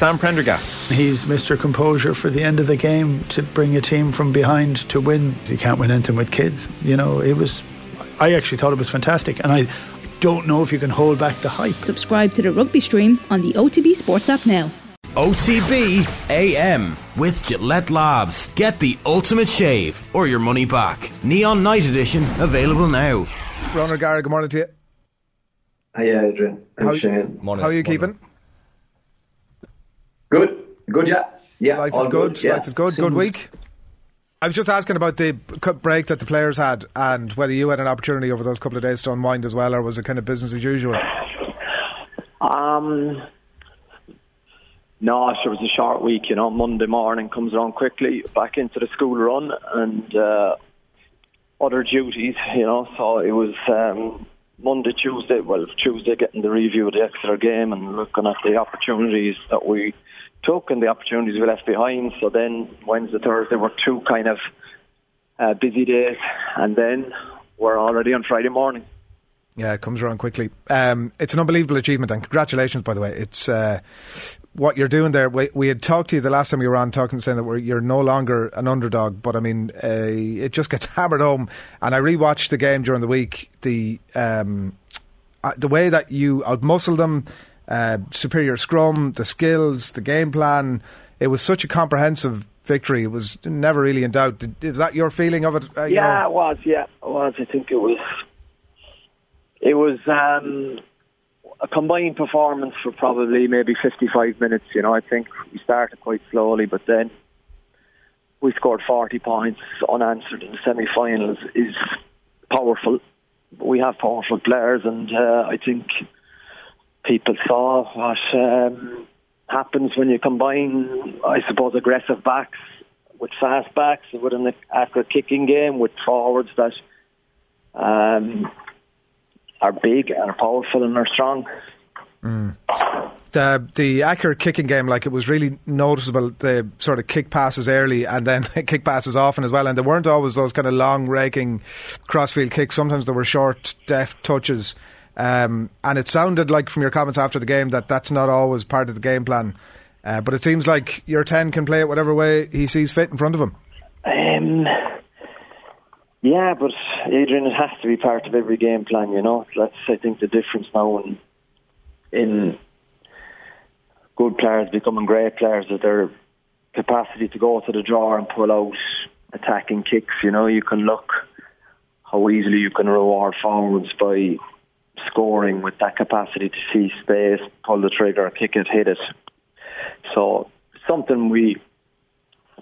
Sam Prendergast. He's Mr. Composure for the end of the game to bring a team from behind to win. You can't win anything with kids. You know, it was. I actually thought it was fantastic, and I don't know if you can hold back the hype. Subscribe to the rugby stream on the OTB Sports app now. OTB AM with Gillette Labs. Get the ultimate shave or your money back. Neon Night Edition available now. Ron O'Gara, good morning to you. Hi, Adrian. How, Shane. Morning, how are you keeping? Good. Good, yeah. Yeah. Life is good. good yeah. Life is good. Seems good week. I was just asking about the break that the players had and whether you had an opportunity over those couple of days to unwind as well, or was it kind of business as usual? Um, no, it was a short week. You know, Monday morning comes around quickly, back into the school run and uh, other duties. You know, so it was um, Monday, Tuesday. Well, Tuesday getting the review of the Exeter game and looking at the opportunities that we took and the opportunities we left behind. So then Wednesday, Thursday were two kind of uh, busy days, and then we're already on Friday morning. Yeah, it comes around quickly. Um, it's an unbelievable achievement, and congratulations, by the way. It's uh, what you're doing there. We, we, had talked to you the last time you were on, talking, saying that you're no longer an underdog. But I mean, uh, it just gets hammered home. And I rewatched the game during the week. The um, uh, the way that you outmuscled them, uh, superior scrum, the skills, the game plan. It was such a comprehensive victory. It was never really in doubt. Is that your feeling of it? Uh, yeah, know? it was. Yeah, it was. I think it was. It was um, a combined performance for probably maybe 55 minutes. You know, I think we started quite slowly, but then we scored 40 points unanswered in the semi-finals. Is powerful. We have powerful players, and uh, I think people saw what um, happens when you combine, I suppose, aggressive backs with fast backs, with an accurate kicking game, with forwards that um, are big, and are powerful, and are strong. Mm. The the accurate kicking game, like it was really noticeable. The sort of kick passes early and then kick passes often as well, and there weren't always those kind of long raking crossfield kicks. Sometimes there were short, deft touches. Um, and it sounded like from your comments after the game that that's not always part of the game plan. Uh, but it seems like your 10 can play it whatever way he sees fit in front of him. Um, yeah, but Adrian, it has to be part of every game plan, you know. That's, I think, the difference now in, in good players becoming great players is their capacity to go to the draw and pull out attacking kicks. You know, you can look how easily you can reward forwards by scoring with that capacity to see space, pull the trigger, kick it, hit it. So something we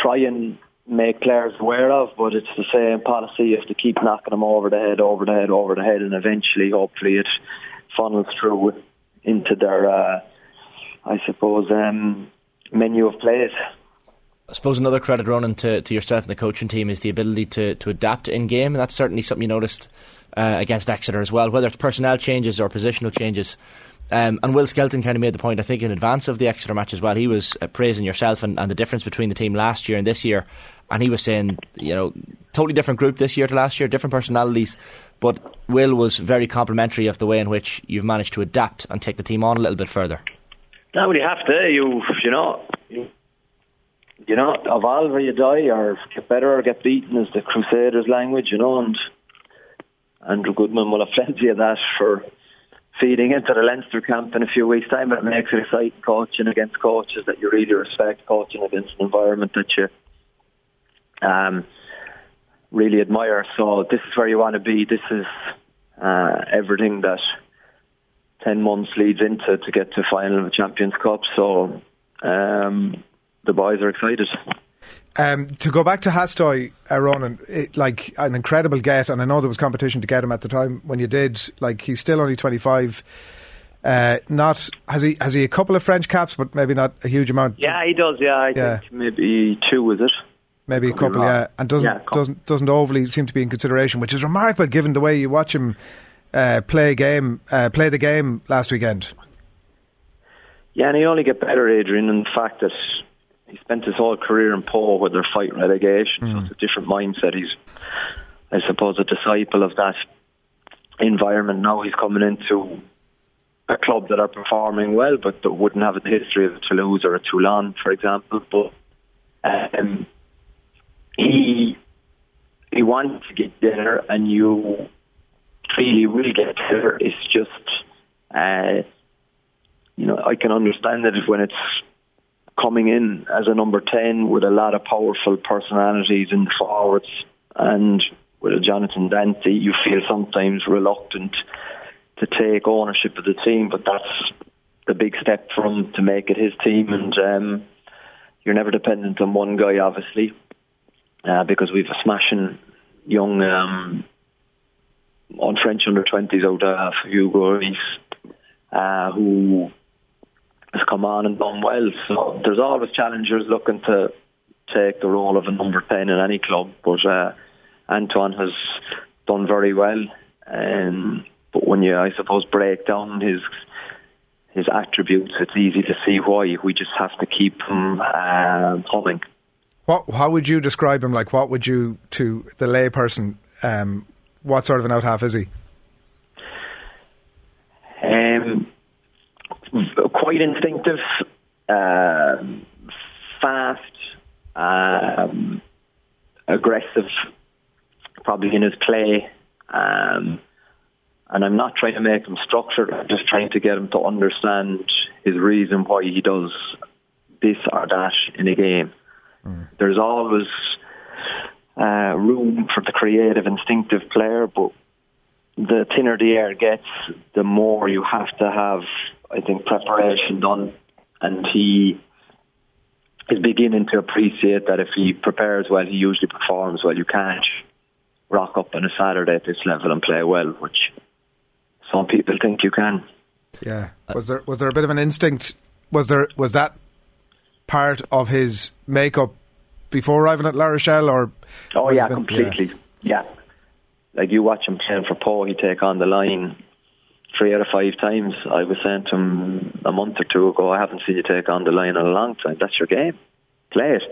try and make players aware of, but it's the same policy. You have to keep knocking them over the head, over the head, over the head, and eventually, hopefully, it funnels through into their, uh, I suppose, um, menu of plays. I suppose another credit, Ronan, to, to yourself and the coaching team is the ability to, to adapt in game, and that's certainly something you noticed uh, against Exeter as well, whether it's personnel changes or positional changes. Um, and Will Skelton kind of made the point, I think, in advance of the Exeter match as well. He was uh, praising yourself and, and, the difference between the team last year and this year. And he was saying, you know, totally different group this year to last year, different personalities. But Will was very complimentary of the way in which you've managed to adapt and take the team on a little bit further. Now, well, you have to. You, you know, you, know, evolve or you die, or get better or get beaten, is the Crusaders' language, you know. And Andrew Goodman will have plenty of that for feeding into the Leinster camp in a few weeks' time. But It makes it exciting coaching against coaches that you really respect, coaching against an environment that you um, really admire. So this is where you want to be. This is uh, everything that ten months leads into to get to final of the Champions Cup. So um, the boys are excited. Um, to go back to Hastoy, uh, Ronan, it, like an incredible get, and I know there was competition to get him at the time when you did. Like he's still only twenty five. Uh, not has he has he a couple of French caps, but maybe not a huge amount. Yeah, he does. Yeah, I yeah. think maybe two. Is it? Maybe a couple, yeah, and doesn't yeah, doesn't doesn't overly seem to be in consideration, which is remarkable given the way you watch him uh, play game, uh, play the game last weekend. Yeah, and he only get better, Adrian. In the fact that he spent his whole career in Pau where they're fighting relegation, mm. so it's a different mindset. He's, I suppose, a disciple of that environment. Now he's coming into a club that are performing well, but that wouldn't have a history of a Toulouse or a Toulon, for example. But um, he he wants to get there, and you really will get there. It's just, uh, you know, I can understand that when it's coming in as a number 10 with a lot of powerful personalities in the forwards and with a Jonathan Danty, you feel sometimes reluctant to take ownership of the team, but that's the big step for him to make it his team. And um, you're never dependent on one guy, obviously, uh, because we've a smashing young um, on French under 20s out of Hugo Reus, uh, who has come on and done well. So there's always challengers looking to take the role of a number 10 in any club, but uh, Antoine has done very well. Um, but when you, I suppose, break down his his attributes, it's easy to see why. We just have to keep him uh, humming. What? How would you describe him? Like, what would you to the layperson? Um, what sort of an out half is he? Um, quite instinctive, uh, fast, um, aggressive, probably in his play. Um, and I'm not trying to make him structured. I'm just trying to get him to understand his reason why he does this or that in a game. Mm. There's always uh, room for the creative, instinctive player, but the thinner the air gets, the more you have to have, I think, preparation done. And he is beginning to appreciate that if he prepares well, he usually performs well. You can't rock up on a Saturday at this level and play well, which some people think you can. Yeah. Was there was there a bit of an instinct? Was there was that part of his makeup before arriving at La Rochelle, or? Oh yeah, been, completely. Yeah. yeah. Like you watch him playing for Pau, he take on the line three out of five times. I was saying to him a month or two ago, I haven't seen you take on the line in a long time. That's your game. Play it.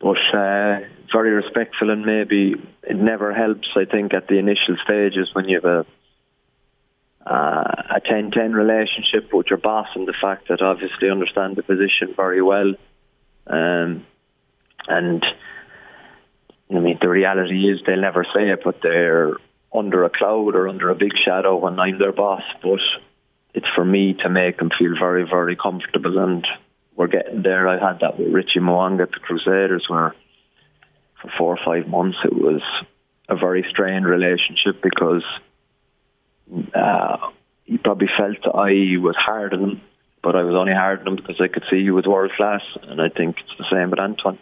But uh, very respectful, and maybe it never helps. I think at the initial stages when you have a uh, a 10-10 relationship with your boss and the fact that obviously understand the position very well. Um, and I mean, the reality is they'll never say it, but they're under a cloud or under a big shadow when I'm their boss. But it's for me to make them feel very, very comfortable, and we're getting there. I had that with Richie Mo'unga at the Crusaders, where for four or five months it was a very strained relationship because uh, he probably felt I was hard on him, but I was only hard on him because I could see he was world class, and I think it's the same with Antoine.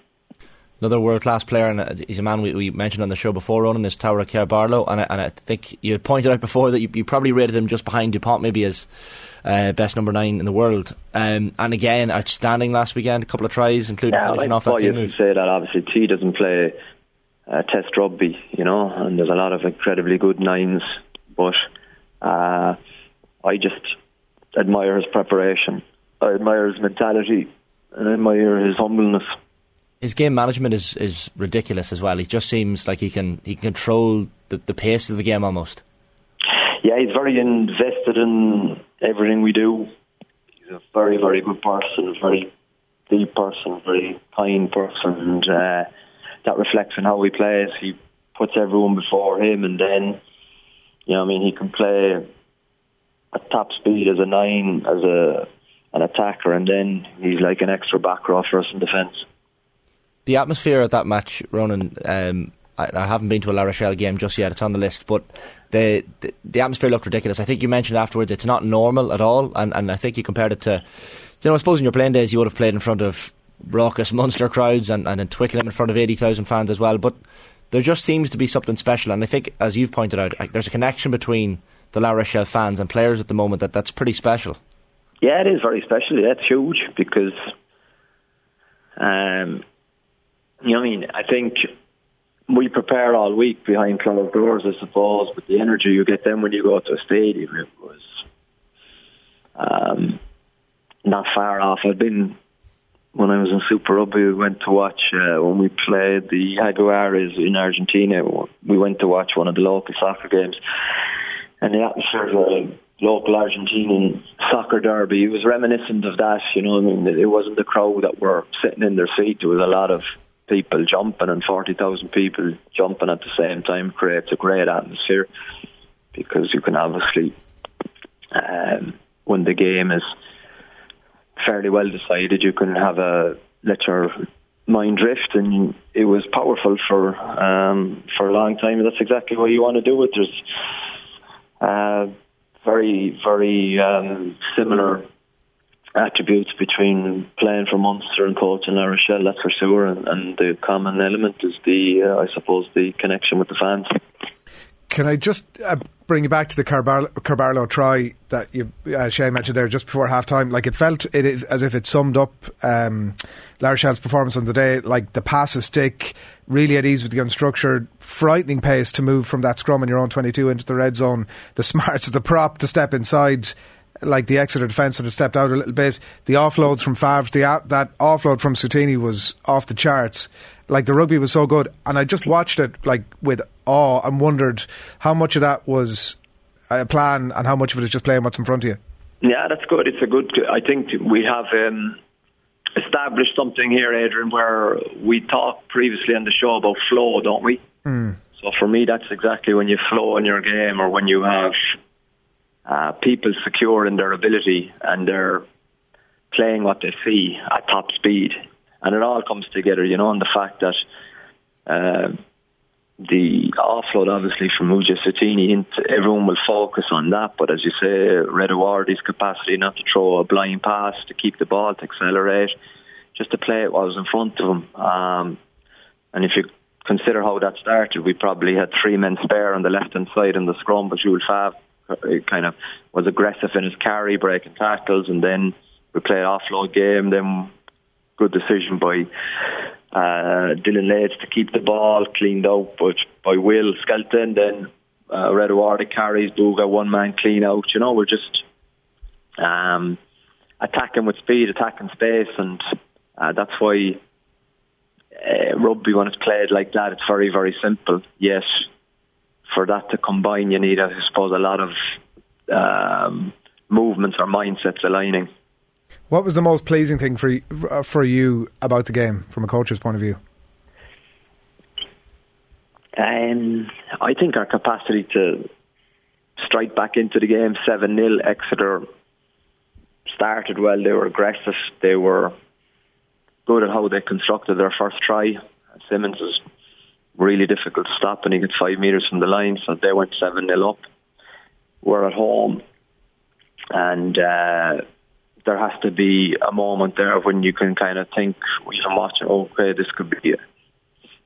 Another world class player, and uh, he's a man we, we, mentioned on the show before, Ronan, is Tawera Kerr-Barlow. And I, and I think you pointed out before that you, you, probably rated him just behind Dupont, maybe as uh, best number nine in the world. Um, and again, outstanding last weekend, a couple of tries, including yeah, finishing off that team move. say that obviously T doesn't play uh, Test rugby, you know, and there's a lot of incredibly good nines, but uh, I just admire his preparation. I admire his mentality, and I admire his humbleness his game management is, is ridiculous as well. He just seems like he can he can control the, the pace of the game almost. Yeah, he's very invested in everything we do. He's a very very good person, a very deep person, very kind person, and uh, that reflects in how he plays. He puts everyone before him, and then you know, I mean, he can play at top speed as a nine, as a an attacker, and then he's like an extra back row for us in defence the atmosphere at that match, Ronan. Um, I, I, haven't been to a La Rochelle game just yet. It's on the list, but the, the, the atmosphere looked ridiculous. I think you mentioned afterwards it's not normal at all, and and I think you compared it to, you know, I suppose in your playing days you would have played in front of raucous monster crowds and and in Twickenham in front of eighty thousand fans as well, but. There just seems to be something special, and I think, as you've pointed out, there's a connection between the La Rochelle fans and players at the moment that that's pretty special. Yeah, it is very special. That's huge because um, you know, I mean, I think we prepare all week behind closed doors, I suppose, but the energy you get then when you go to a stadium, it was um, not far off. I've been when I was in Super Rugby. We went to watch uh, when we played the Jaguares in Argentina. We went to watch one of the local soccer games, and the atmosphere is local Argentinian soccer derby. It was reminiscent of that, you know. I mean, it wasn't the crowd that were sitting in their seat. There was a lot of people jumping, and forty thousand people jumping at the same time creates a great atmosphere because you can obviously, um, when the game is fairly well decided, you can have a let your mind drift, and it was powerful for um, for a long time. That's exactly what you want to do it. There's uh, very very um, similar attributes between playing for Munster and coaching La Rochelle. That's for sure, and, and the common element is the uh, I suppose the connection with the fans. Can I just uh, bring you back to the Kerr-Barlow, Kerr-Barlow try that you uh, Shay mentioned there just before half time? Like it felt it is, as if it summed up um, La Rochelle's performance on the day. Like the pass a stick, really at ease with the unstructured, frightening pace to move from that scrum in your own 22 into the red zone. The smarts of the prop to step inside like the Exeter defence sort of stepped out a little bit. The offloads from Favre, the that offload from Seuteni was off the charts. Like the rugby was so good, and I just watched it like with awe and wondered how much of that was a plan and how much of it is just playing what's in front of you. Yeah, that's good. It's a good. I think we have um, established something here, Adrian, where we talked previously on the show about flow, don't we? Mm. So for me, that's exactly when you flow in your game, or when you have uh, people secure in their ability and they're playing what they see at top speed. And it all comes together, you know, and the fact that uh, the offload, obviously, from Muja everyone will focus on that. But as you say, Reda Wardi's capacity not to throw a blind pass, to keep the ball, to accelerate, just to play it what was in front of him. Um, and if you consider how that started, we probably had three men spare on the left hand side in the scrum, but Jules Favre kind of was aggressive in his carry, breaking tackles, and then we played offload game. Then good decision by uh, Dillyn Leyds to keep the ball cleaned out, but by Will Skelton. Then uh, Reda Wardi carries Bouga one man clean out. You know, we're just um, attacking with speed, attacking space, and uh, that's why. Uh, rugby, when it's played like that, it's very, very simple. Yes, for that to combine, you need, I suppose, a lot of um, movements or mindsets aligning. What was the most pleasing thing for you, uh, for you about the game from a coach's point of view? Um, I think our capacity to strike back into the game 7 0. Exeter started well, they were aggressive, they were good at how they constructed their first try. Simmonds was really difficult to stop, and he gets five metres from the line, so they went 7 0 up. We're at home, and uh, there has to be a moment there when you can kind of think, you can watch, okay, this could be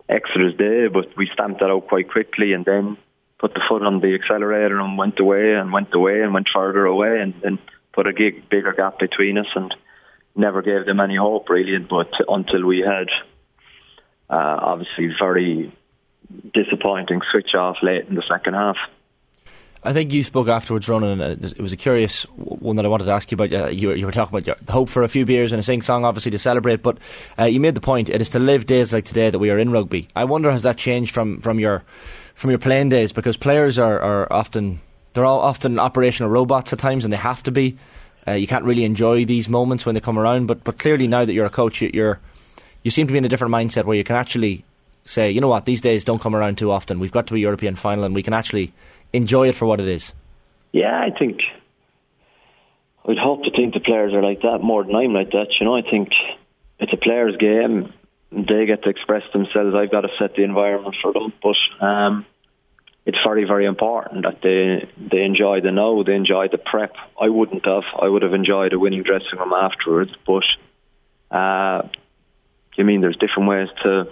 Exeter's day, but we stamped that out quite quickly and then put the foot on the accelerator and went away and went away and went further away and then put a gig, bigger gap between us and never gave them any hope really. But until we had uh, obviously very disappointing switch off late in the second half. I think you spoke afterwards, Ronan, it was a curious one that I wanted to ask you about. Uh, you, were, you, were, talking about your hope for a few beers and a sing song, obviously, to celebrate, but uh, you made the point it is to live days like today that we are in rugby. I wonder, has that changed from, from, your, from your playing days? Because players are, are often. They're all often operational robots at times, and they have to be. Uh, you can't really enjoy these moments when they come around. But but clearly now that you're a coach, you're you seem to be in a different mindset where you can actually say, you know what, these days don't come around too often. We've got to a European final and we can actually enjoy it for what it is. Yeah, I think I'd hope to think the players are like that more than I'm like that. You know, I think it's a players' game. They get to express themselves. I've got to set the environment for them. But um, it's very, very important that they they enjoy the know, they enjoy the prep. I wouldn't have. I would have enjoyed a winning dressing room afterwards. But uh, you mean there's different ways to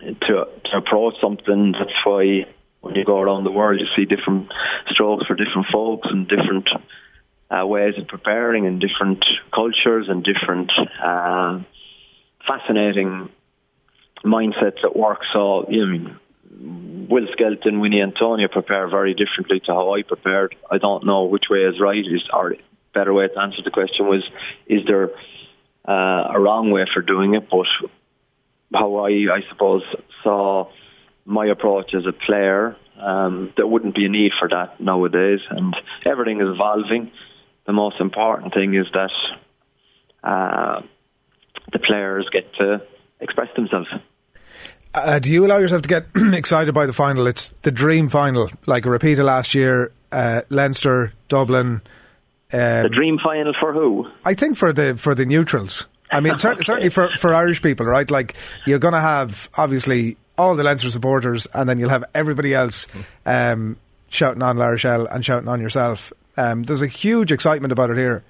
to to approach something. That's why when you go around the world, you see different strokes for different folks and different uh, ways of preparing and different cultures and different uh, fascinating mindsets at work. So, you know, Will Skelton, Uini Atonio prepare very differently to how I prepared. I don't know which way is right. Is or better way to answer the question was: Is there uh, a wrong way for doing it? But how I, I suppose, saw my approach as a player Um, there wouldn't be a need for that nowadays, and everything is evolving. The most important thing is that uh, the players get to express themselves. Uh, do you allow yourself to get excited by the final? It's the dream final, like a repeat of last year, uh, Leinster, Dublin. Um, the dream final for who? I think for the for the neutrals. I mean, okay. certainly for, for Irish people, right? Like you're going to have obviously all the Leinster supporters, and then you'll have everybody else um, shouting on La Rochelle and shouting on yourself. Um, there's a huge excitement about it here.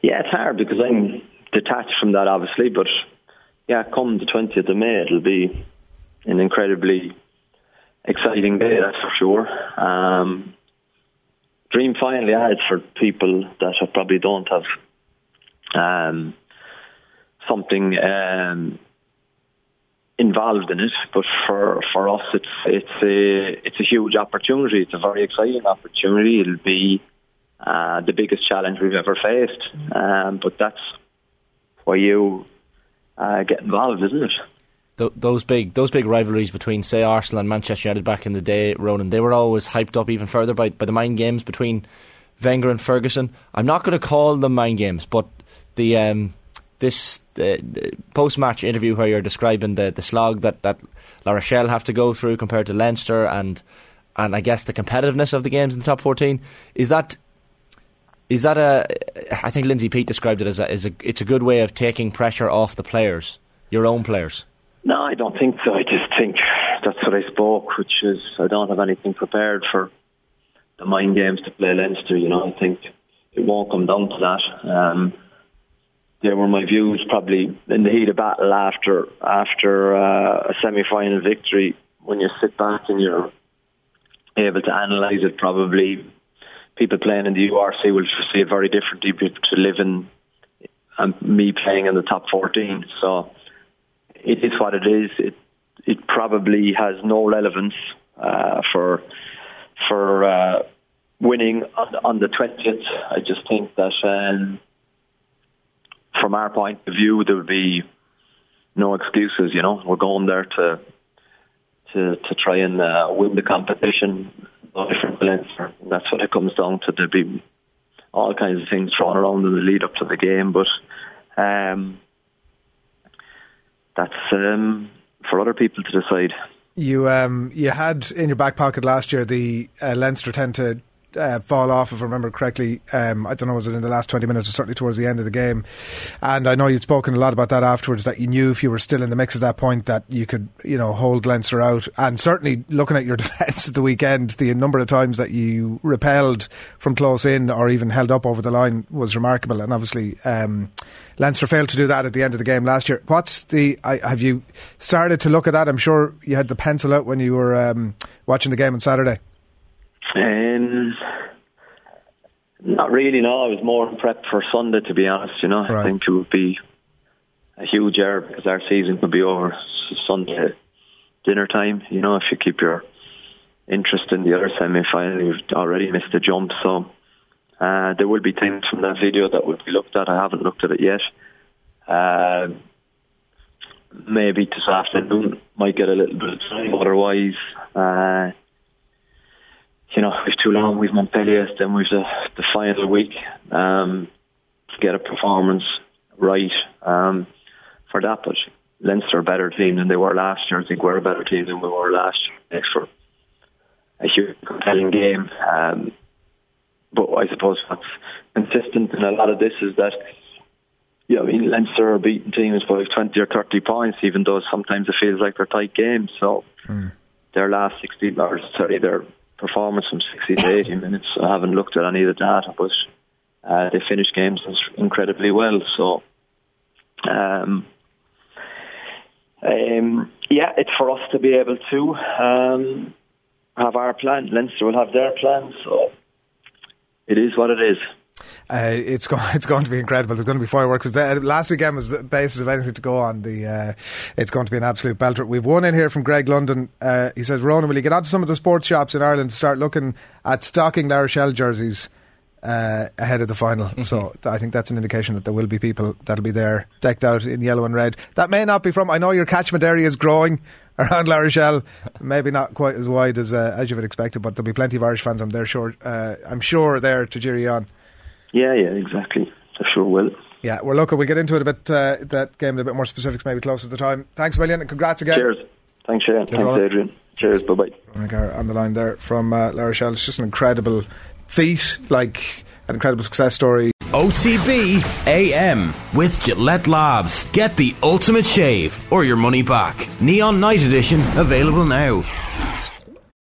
Yeah, it's hard because I'm detached from that, obviously, but yeah, come the 20th of May, it'll be an incredibly exciting day, that's for sure. Um, dream finally it's for people that probably don't have um, something um, involved in it. But for for us, it's it's a it's a huge opportunity. It's a very exciting opportunity. It'll be uh, the biggest challenge we've ever faced. Um, but that's why you uh, get involved, isn't it? Th- those big those big rivalries between say Arsenal and Manchester United back in the day, Ronan, they were always hyped up even further by, by the mind games between Wenger and Ferguson. I'm not going to call them mind games, but the um, this uh, post match interview where you're describing the, the slog that, that La Rochelle have to go through compared to Leinster and and I guess the competitiveness of the games in the top 14 is that is that a I think Lindsay Peat described it as a, as a it's a good way of taking pressure off the players your own players. No I don't think so. I just think that's what I spoke which is I don't have anything prepared for the mind games to play Leinster you know. I think it won't come down to that. Um, there were my views probably in the heat of battle after after uh, a semi-final victory. When you sit back and you're able to analyse it, probably people playing in the URC will see it very differently to living and me playing in the top 14. So it is what it is. It it probably has no relevance uh, for for uh, winning on, on the 20th. I just think that. Um, from our point of view, there would be no excuses. You know, we're going there to to to try and uh, win the competition. That's what it comes down to. There'd be all kinds of things thrown around in the lead up to the game, but um, that's um, for other people to decide. You um, you had in your back pocket last year the uh, Leinster tend to uh, fall off, if I remember correctly. Um, I don't know, was it in the last 20 minutes or certainly towards the end of the game? And I know you'd spoken a lot about that afterwards, that you knew if you were still in the mix at that point that you could, you know, hold Leinster out. And certainly looking at your defence at the weekend, the number of times that you repelled from close in or even held up over the line was remarkable. And obviously, um, Leinster failed to do that at the end of the game last year. What's the, I, have you started to look at that? I'm sure you had the pencil out when you were um, watching the game on Saturday. Um, not really. No, I was more prep for Sunday. To be honest, you know, right. I think it would be a huge error because our season could be over Sunday dinner time. You know, if you keep your interest in the other semi-final, you've already missed the jump. So uh, there will be things from that video that would be looked at. I haven't looked at it yet. Uh, maybe this afternoon might get a little bit of time. Otherwise, uh, you know, we've Toulon, we've Montpellier, then we've the, the final week um, to get a performance right um, for that. But Leinster are a better team than they were last year. I think we're a better team than we were last year. Next for a huge compelling game. Um, but I suppose what's consistent in a lot of this is that you know, I mean, Leinster are beating teams by 20 or 30 points, even though sometimes it feels like they're tight games. So mm. their last 16, or sorry, their performance from 60 to 80 minutes. I haven't looked at any of the data, but uh, they finish games incredibly well. So, um, um, yeah, it's for us to be able to um, have our plan. Leinster will have their plan, so it is what it is. Uh, it's going it's going to be incredible. There's going to be fireworks. Uh, last weekend was the basis of anything to go on. The uh, it's going to be an absolute belter. We've one in here from Greg London. Uh, he says, "Ronan, will you get onto some of the sports shops in Ireland to start looking at stocking La Rochelle jerseys?" Uh, ahead of the final. Mm-hmm. So I think that's an indication that there will be people that'll be there decked out in yellow and red. That may not be from. I know your catchment area is growing. around La Rochelle. Maybe not quite as wide as uh, as you would expected, but there'll be plenty of Irish fans. I'm there sure. Uh, I'm sure there to cheer you on. Yeah, yeah, exactly. I sure will. Yeah, we're looking. We'll get into it a bit. Uh, that game in a bit more specifics, maybe closer to the time. Thanks a million, and congrats again. Cheers. Thanks, Shane. Thanks, Ronan. Adrian. Cheers. Bye bye. on the line there from uh, La Rochelle. It's just an incredible feat, like an incredible success story. OTB AM with Gillette Labs. Get the ultimate shave or your money back. Neon Night Edition available now.